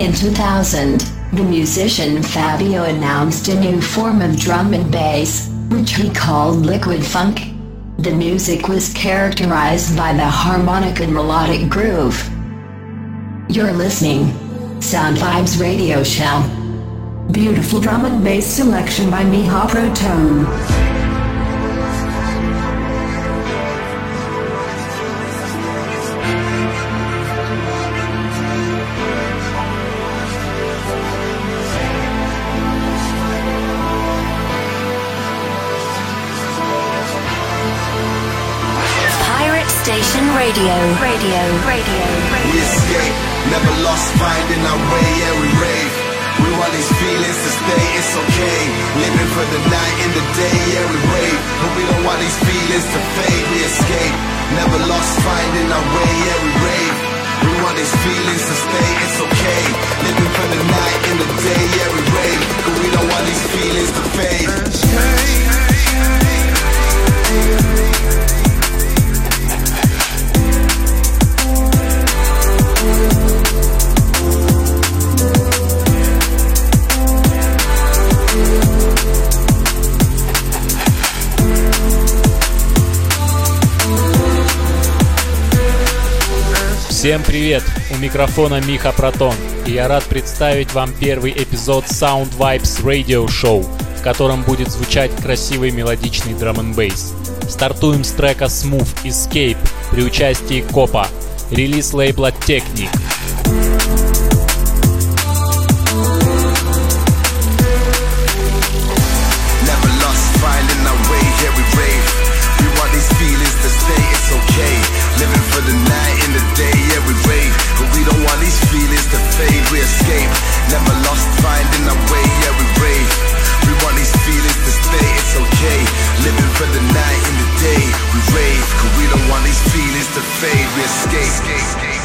In 2000, the musician Fabio announced a new form of drum and bass, which he called liquid funk. The music was characterized by the harmonic and melodic groove. You're listening. Sound Vibes Radio Show. Beautiful drum and bass selection by Miha Protone. Radio, radio, radio, radio. We escape, never lost finding our way, yeah, we rave. We want these feelings to stay, it's okay. Living for the night and the day, yeah, we rave. But we don't want these feelings to fade, we escape. Never lost finding our way, yeah, we rave. We want these feelings to stay, it's okay. Living for the night and the day, yeah, we rave. But we don't want these feelings to fade. Всем привет! У микрофона Миха Протон, и я рад представить вам первый эпизод Sound Vibes Radio Show, в котором будет звучать красивый мелодичный драм н бейс. Стартуем с трека Smooth Escape при участии Копа, релиз лейбла Technic. fade, we escape.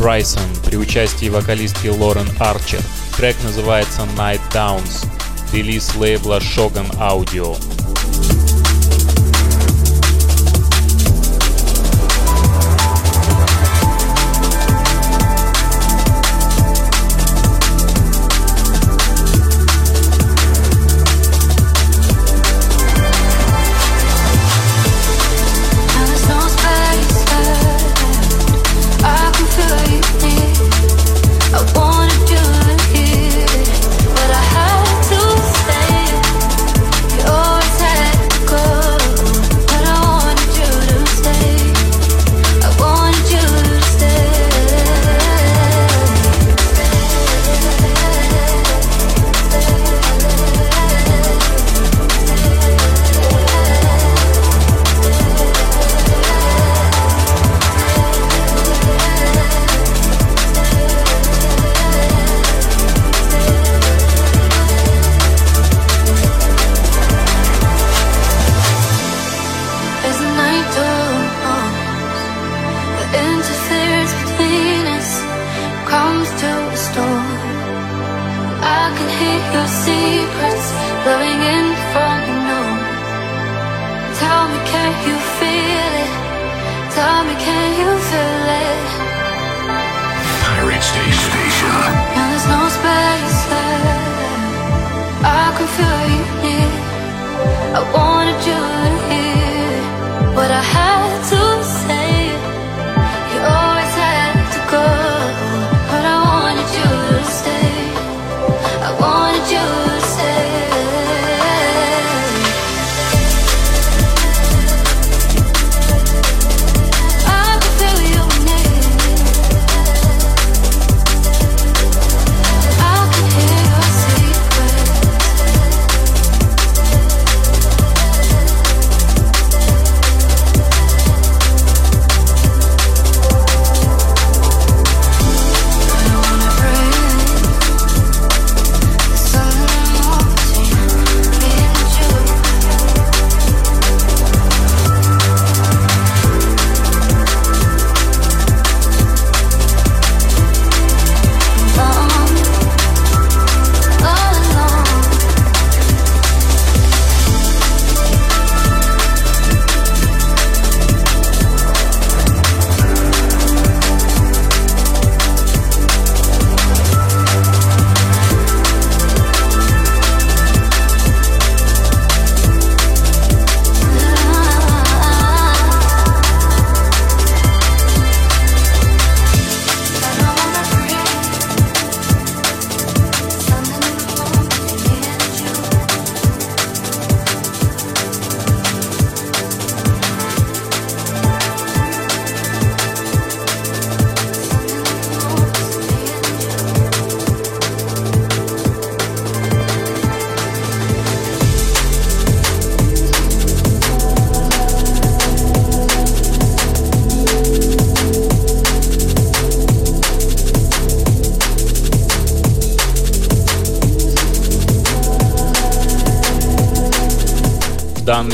Брайсон при участии вокалистки Лорен Арчер. Трек называется Night Downs, релиз лейбла Shogun Audio.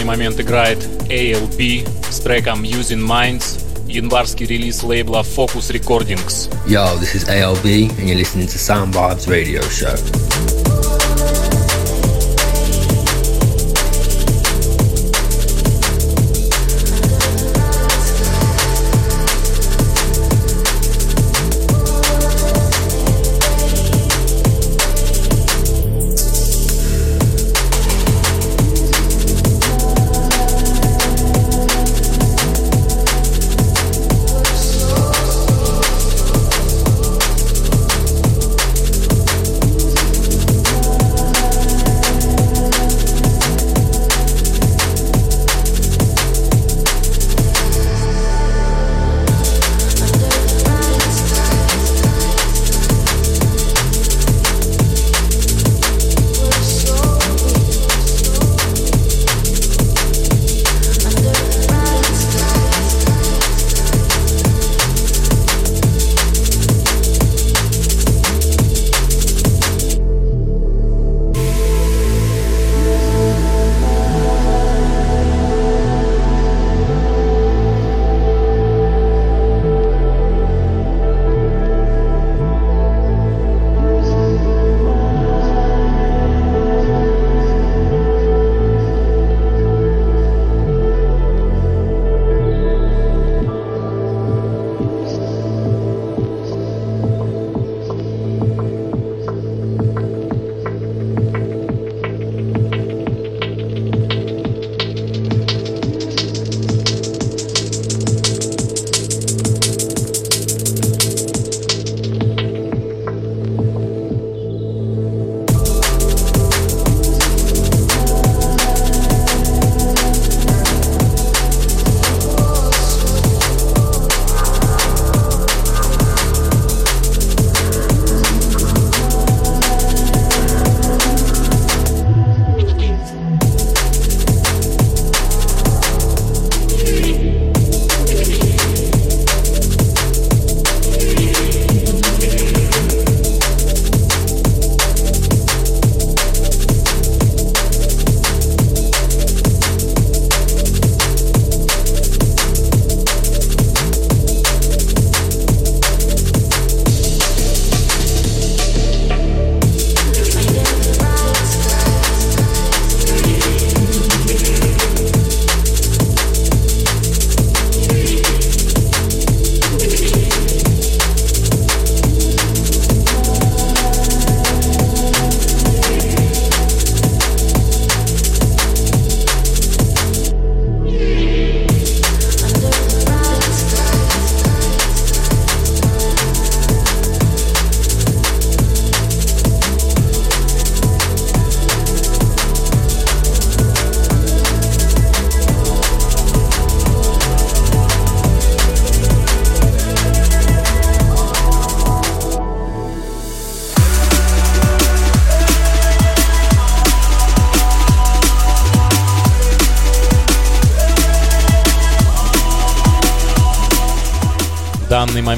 момент играет ALB с треком Using Minds, январский релиз лейбла Focus Recordings. Yo, this is ALB, and you're listening to Sound Vibes Radio Show.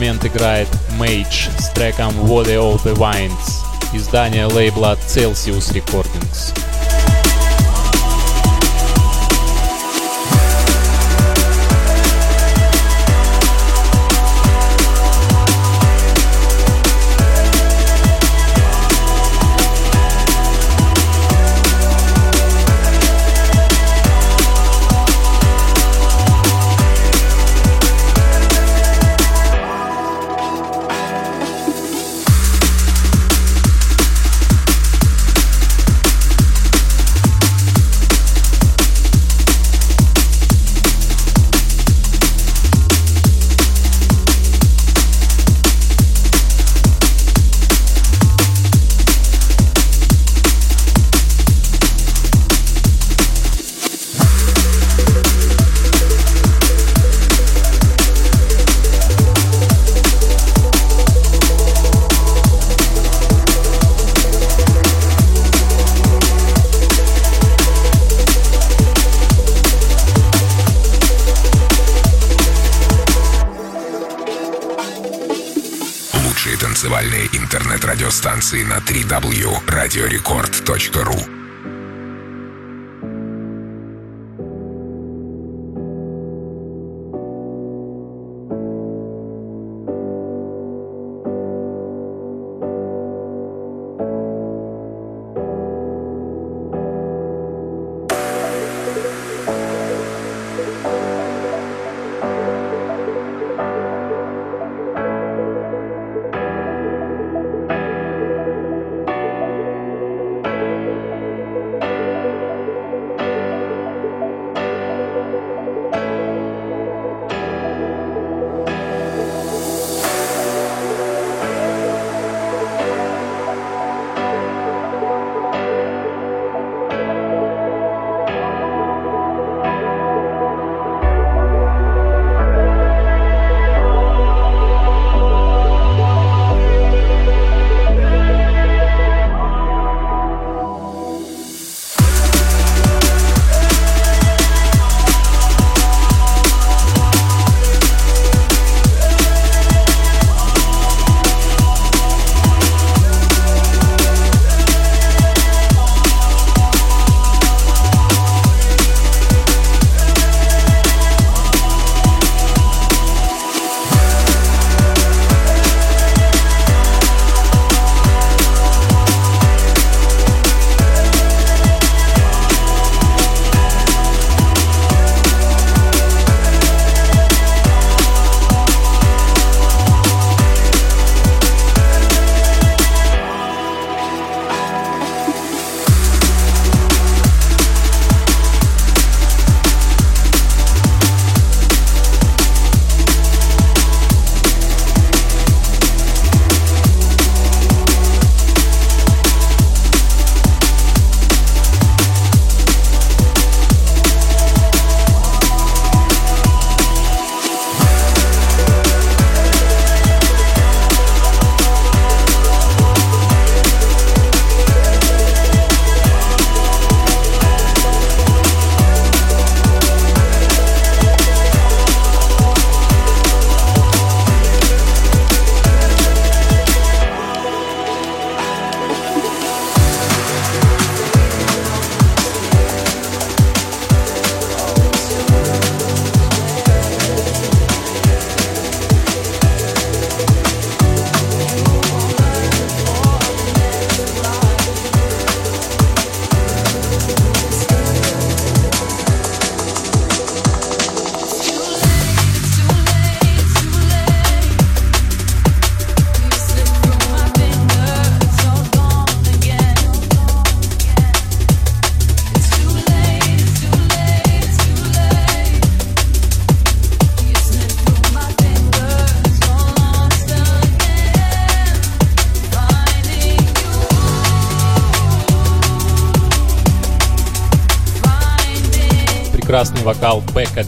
момент играет Mage с треком Valley of the Vines, издание лейбла Celsius Recordings. Радиостанции на 3w прекрасный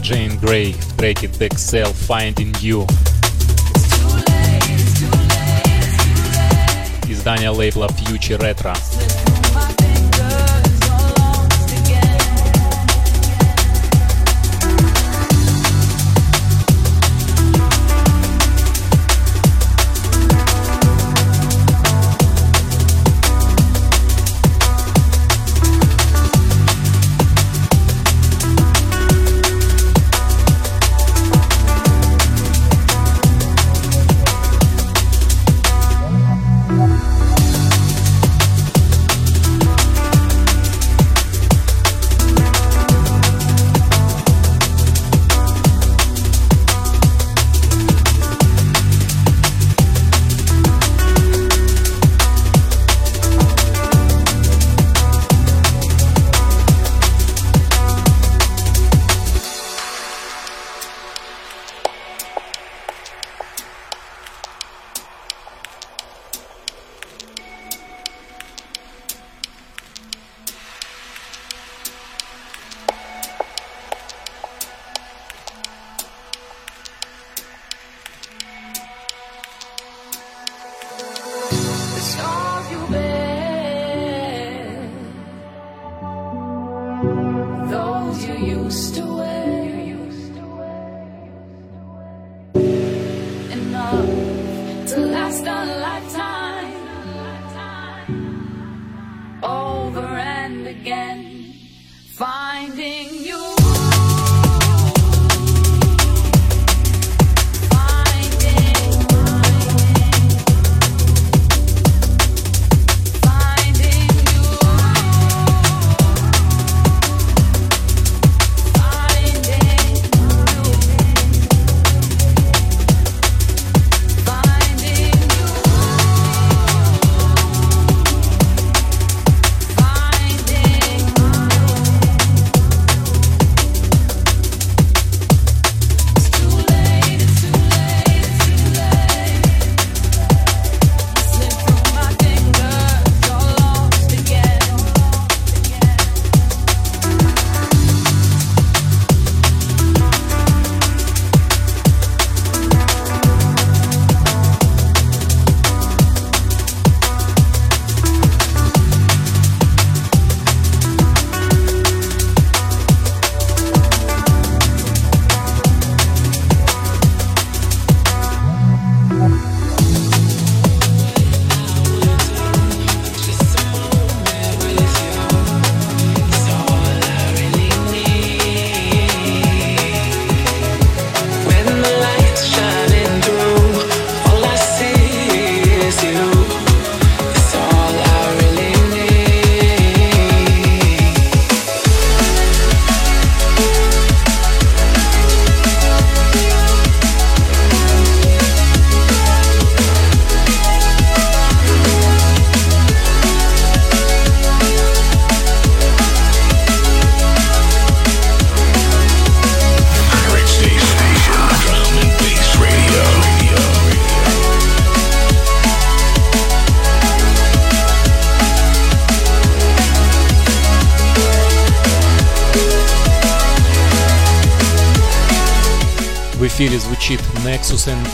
вокал Бека Джейн Грей в треке Dexel Finding You. Издание лейбла Future Retro.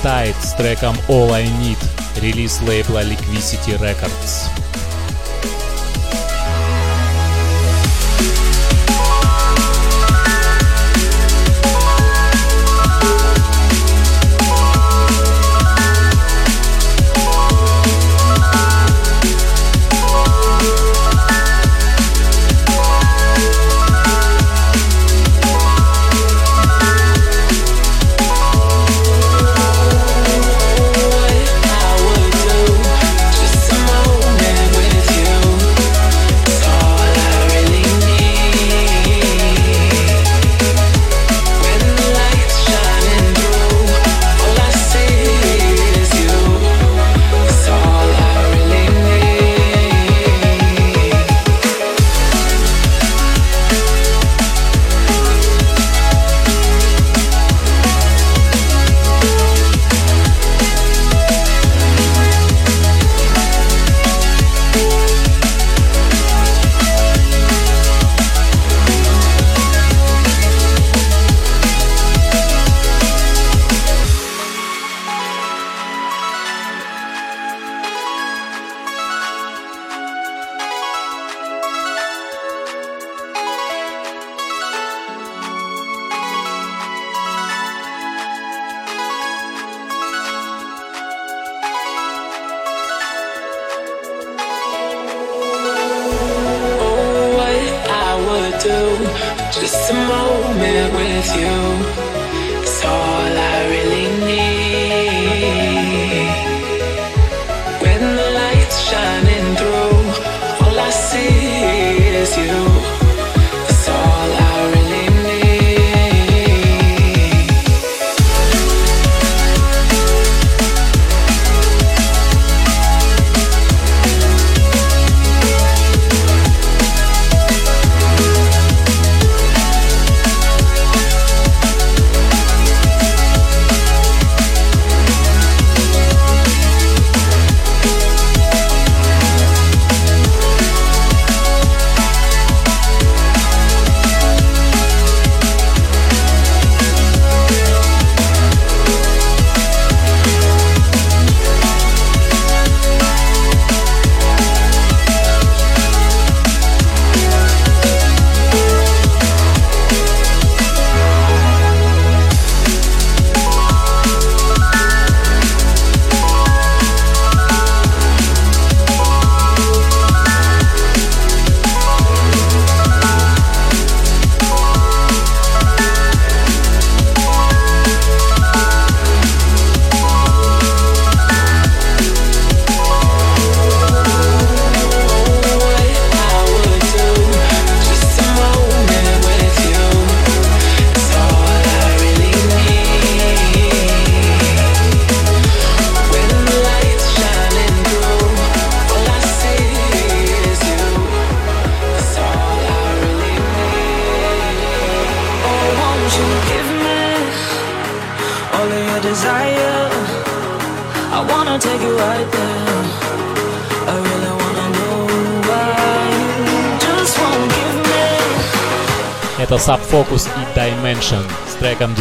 Tide с треком All I Need, релиз лейбла Liquidity Records.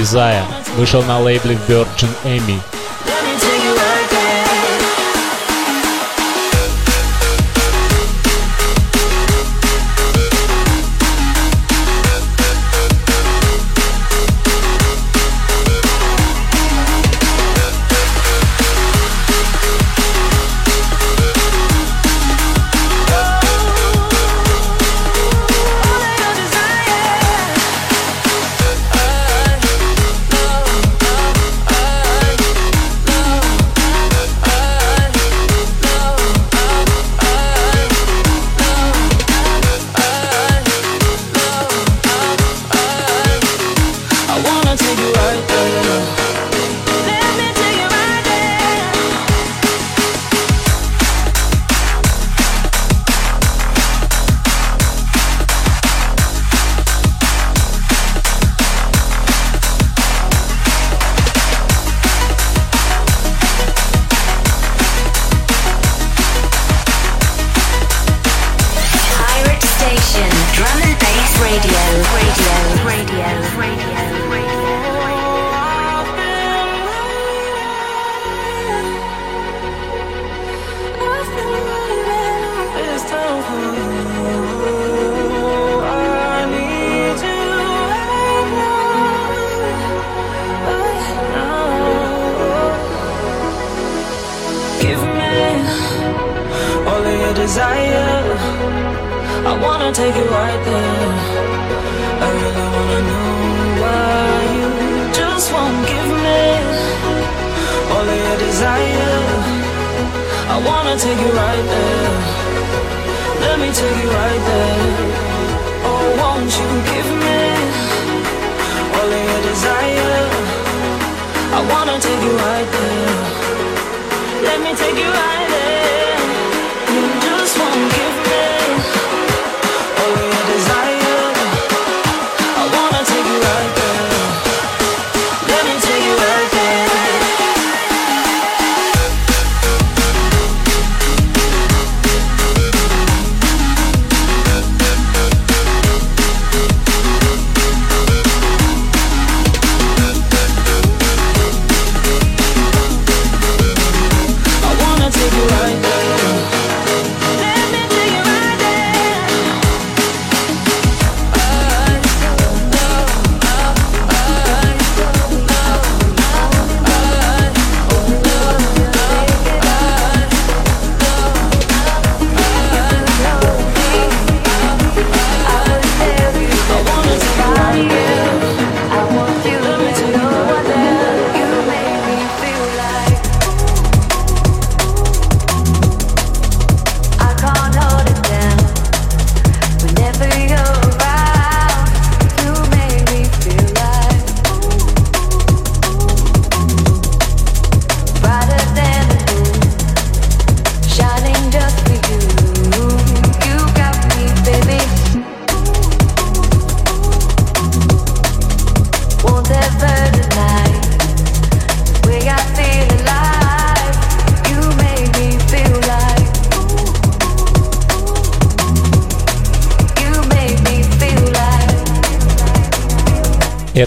Desire вышел на лейбле Virgin EMI.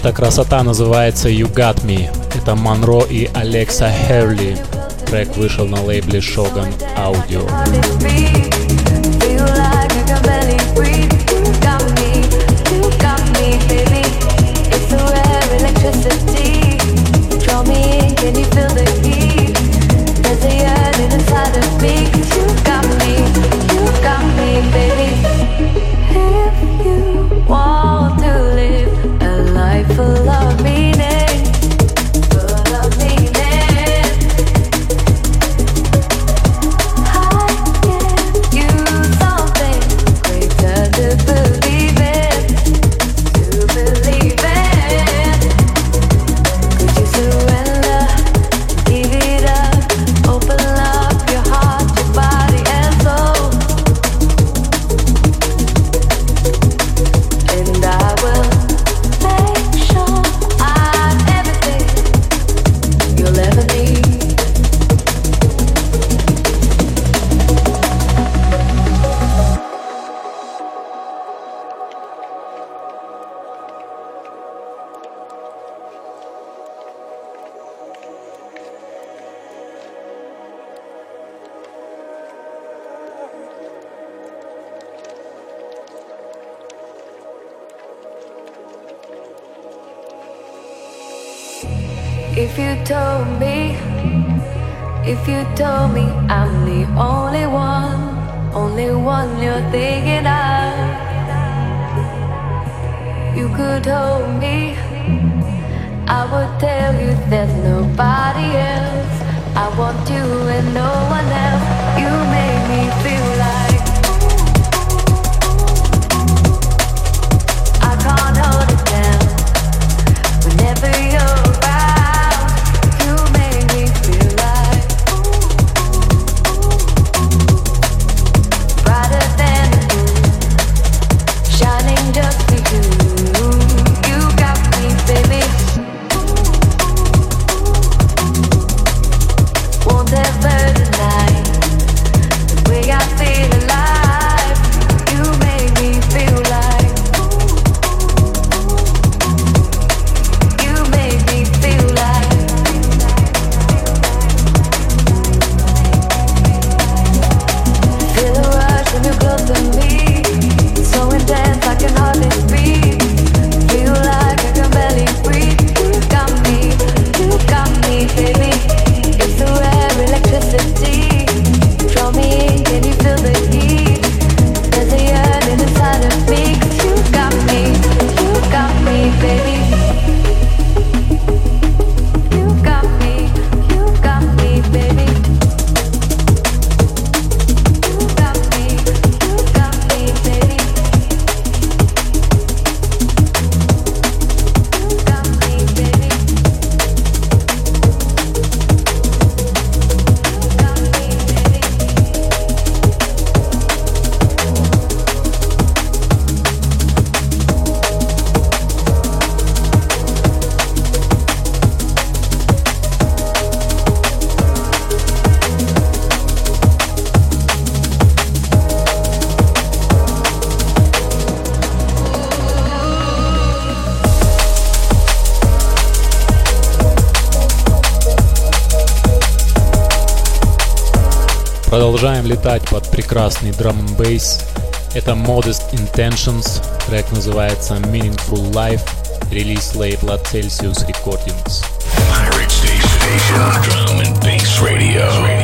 Эта красота называется You Got Me. Это Монро и Алекса Херли. Трек вышел на лейбле Shogun Audio. Can классный драм-бейс. Это Modest Intentions, трек называется Meaningful Life, релиз лейбла Celsius Recordings. Pirate Station, Drum and Bass Radio.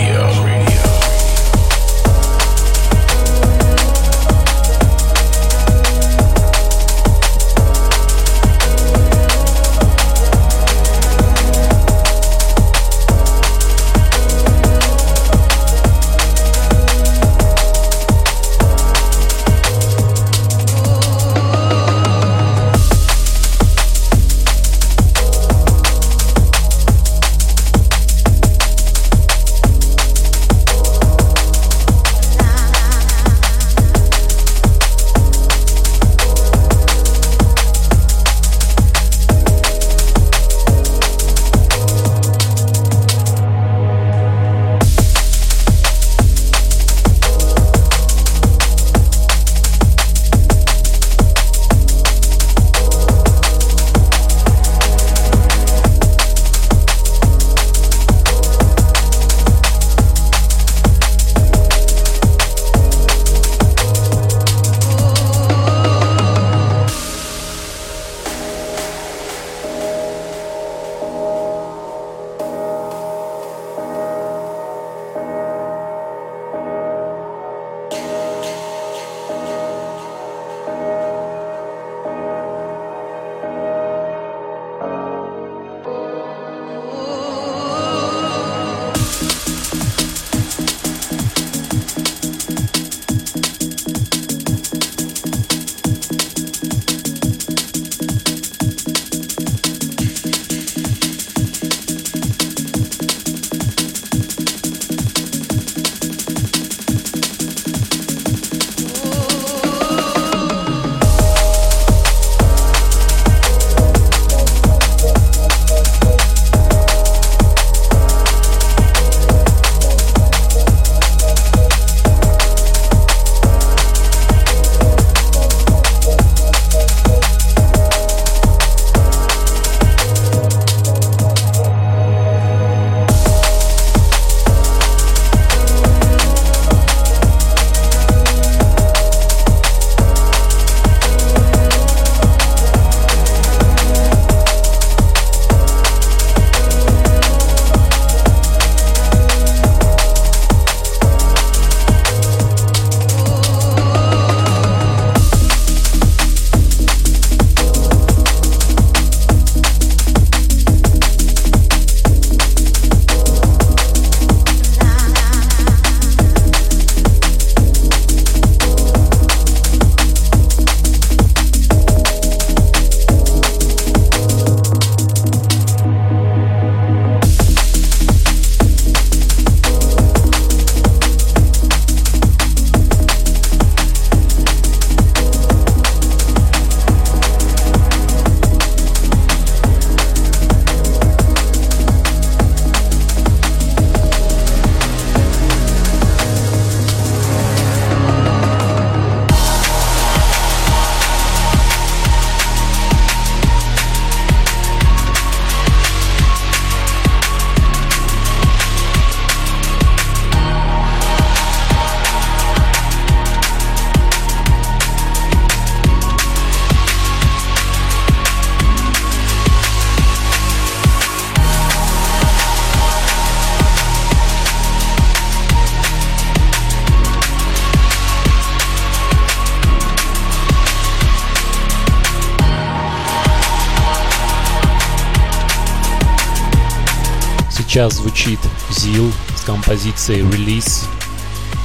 Сейчас звучит Zil с композицией Release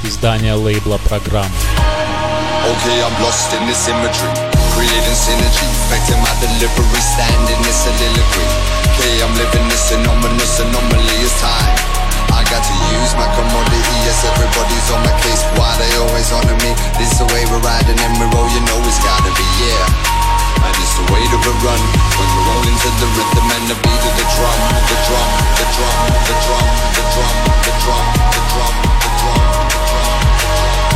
издания лейбла программ. Okay, I'm lost in this imagery, creating synergy, affecting my delivery, standing this soliloquy. Okay, I'm living this anomalous anomaly, it's time. I got to use my commodity, yes, everybody's on my case, why they always honor me? This the way we're riding and we roll, you know it's gotta be, yeah. And it's the way to run when we're rolling to the rhythm and the beat of the drum, the drum, the drum, the drum, the drum, the drum, the drum, the drum.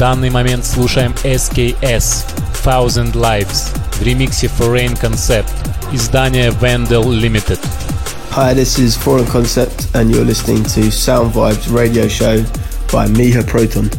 данный момент слушаем SKS Thousand Lives в ремиксе Foreign Concept, издание Vandal Limited. Hi, this is Foreign Concept, and you're listening to Sound Vibes radio show by Miha Proton.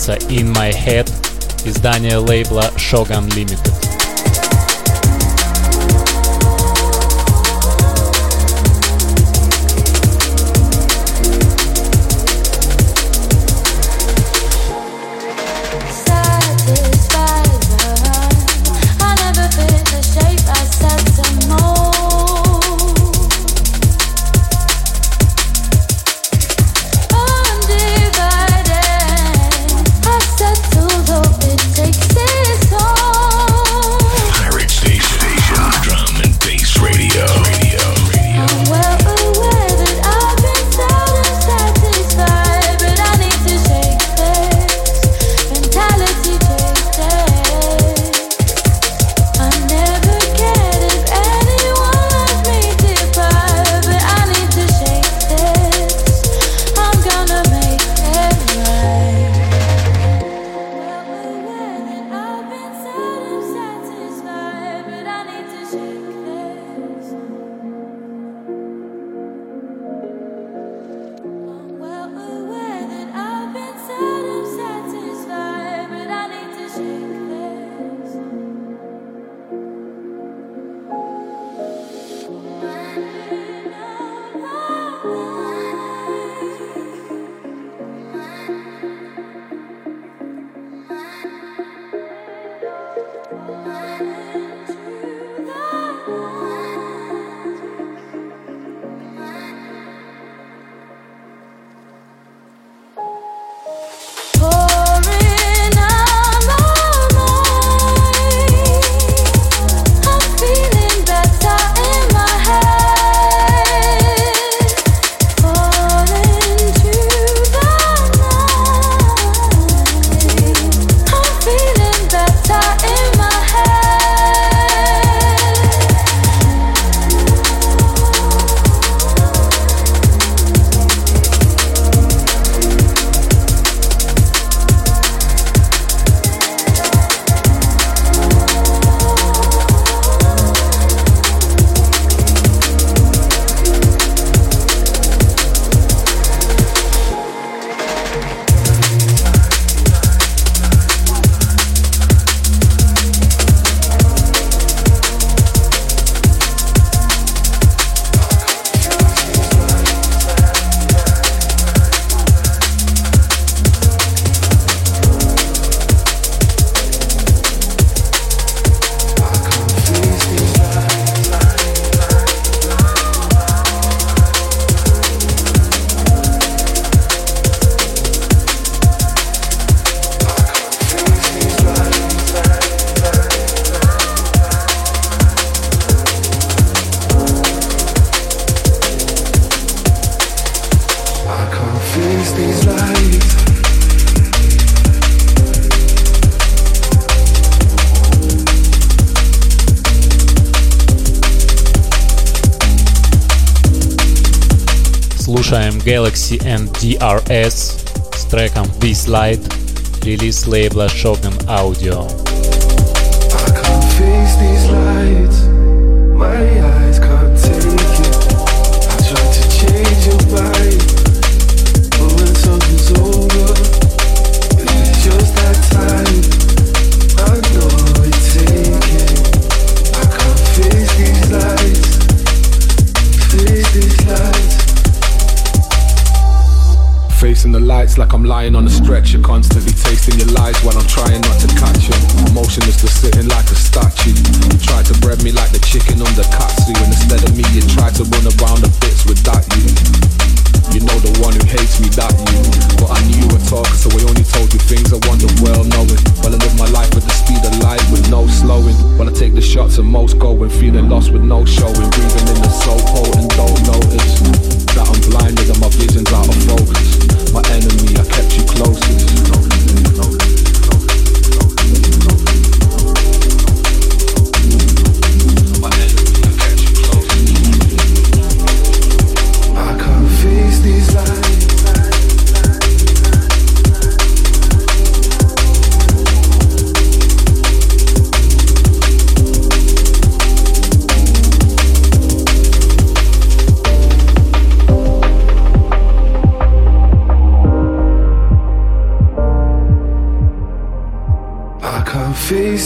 Называется In My Head. Издание лейбла Shogun Limited. and DRS с треком This Light, релиз лейбла Shogun Audio. Lights like I'm lying on a stretcher Constantly tasting your lies while I'm trying not to catch you. Motionless just sitting like a statue. You try to bread me like the chicken on the katsu And instead of me you try to run around the bits without you. You know the one who hates me, that you. But I knew you were talking so I only told you things I want the world knowing. While I live my life at the speed of light with no slowing. While I take the shots and most going Feeling lost with no showing. Breathing in the so potent, don't notice. That I'm blinded and my vision's out of focus kept closest.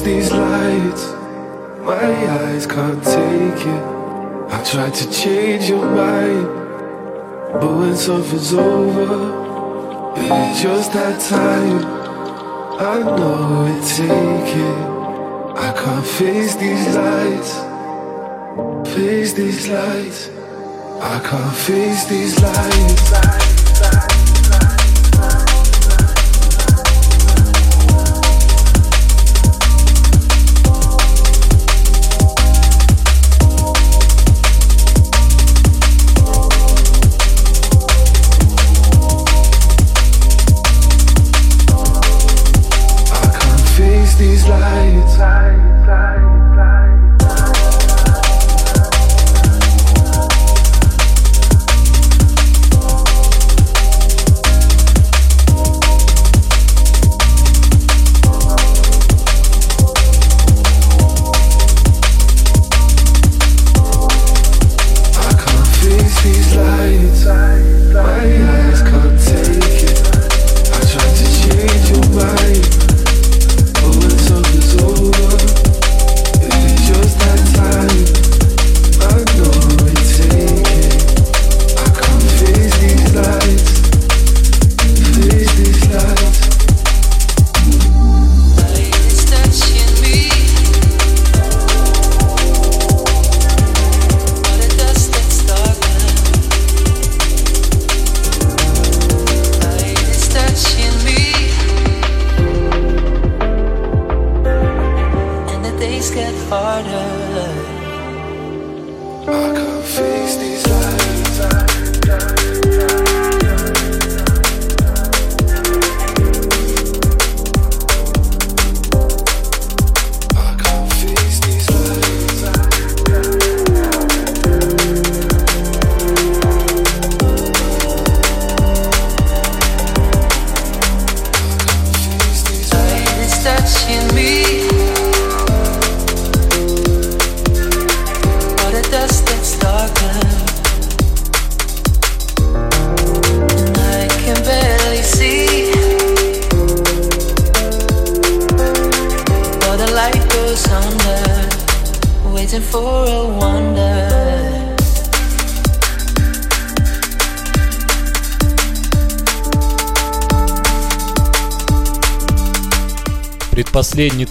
Lights. My eyes can't take it. I tried to change your mind, but when something's over, it's just that time. I know it take it. I can't face these lights, face these lights. I can't face these lights.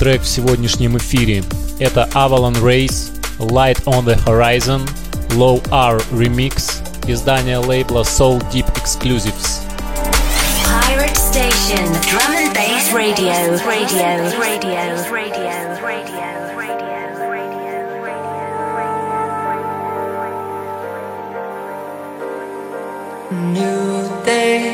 трек в сегодняшнем эфире – это Avalon Race, Light on the Horizon, Low R Remix, издание лейбла Soul Deep Exclusives. Pirate Station, Drum and Bass Radio, Radio, Radio, Radio, Radio, Radio. New days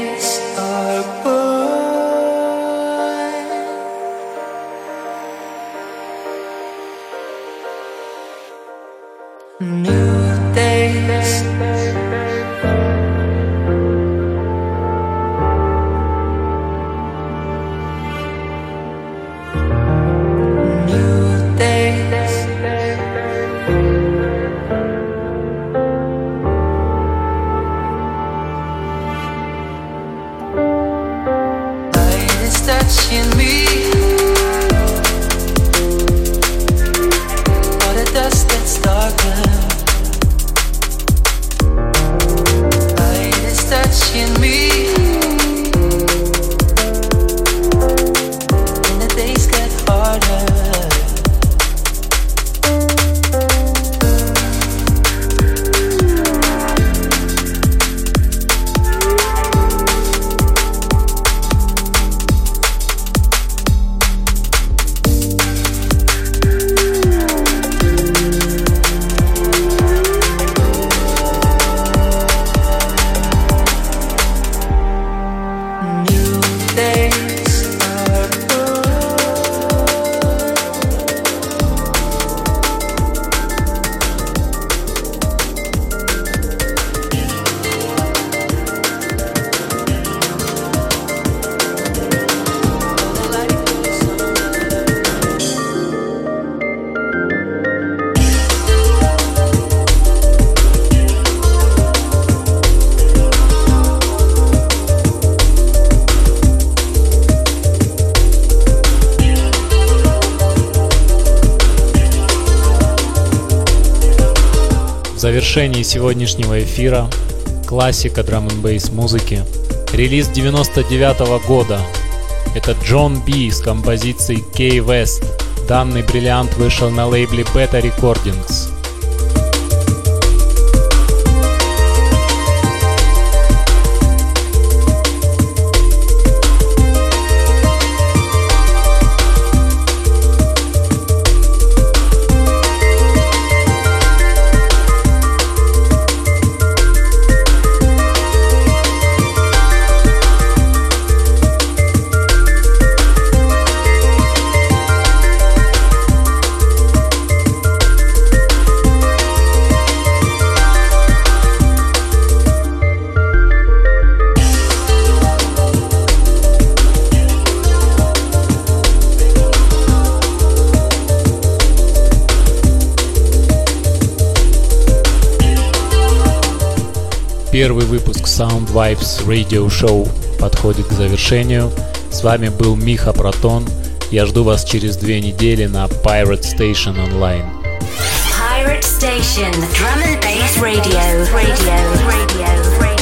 завершении сегодняшнего эфира классика драм н бейс музыки. Релиз 99 -го года. Это Джон Би с композицией Key West. Данный бриллиант вышел на лейбле Beta Recordings. Первый выпуск Sound Vibes Radio Show подходит к завершению. С вами был Миха Протон. Я жду вас через две недели на Pirate Station Online. Pirate Station, Drum and Bass Radio, Radio, Radio, Radio.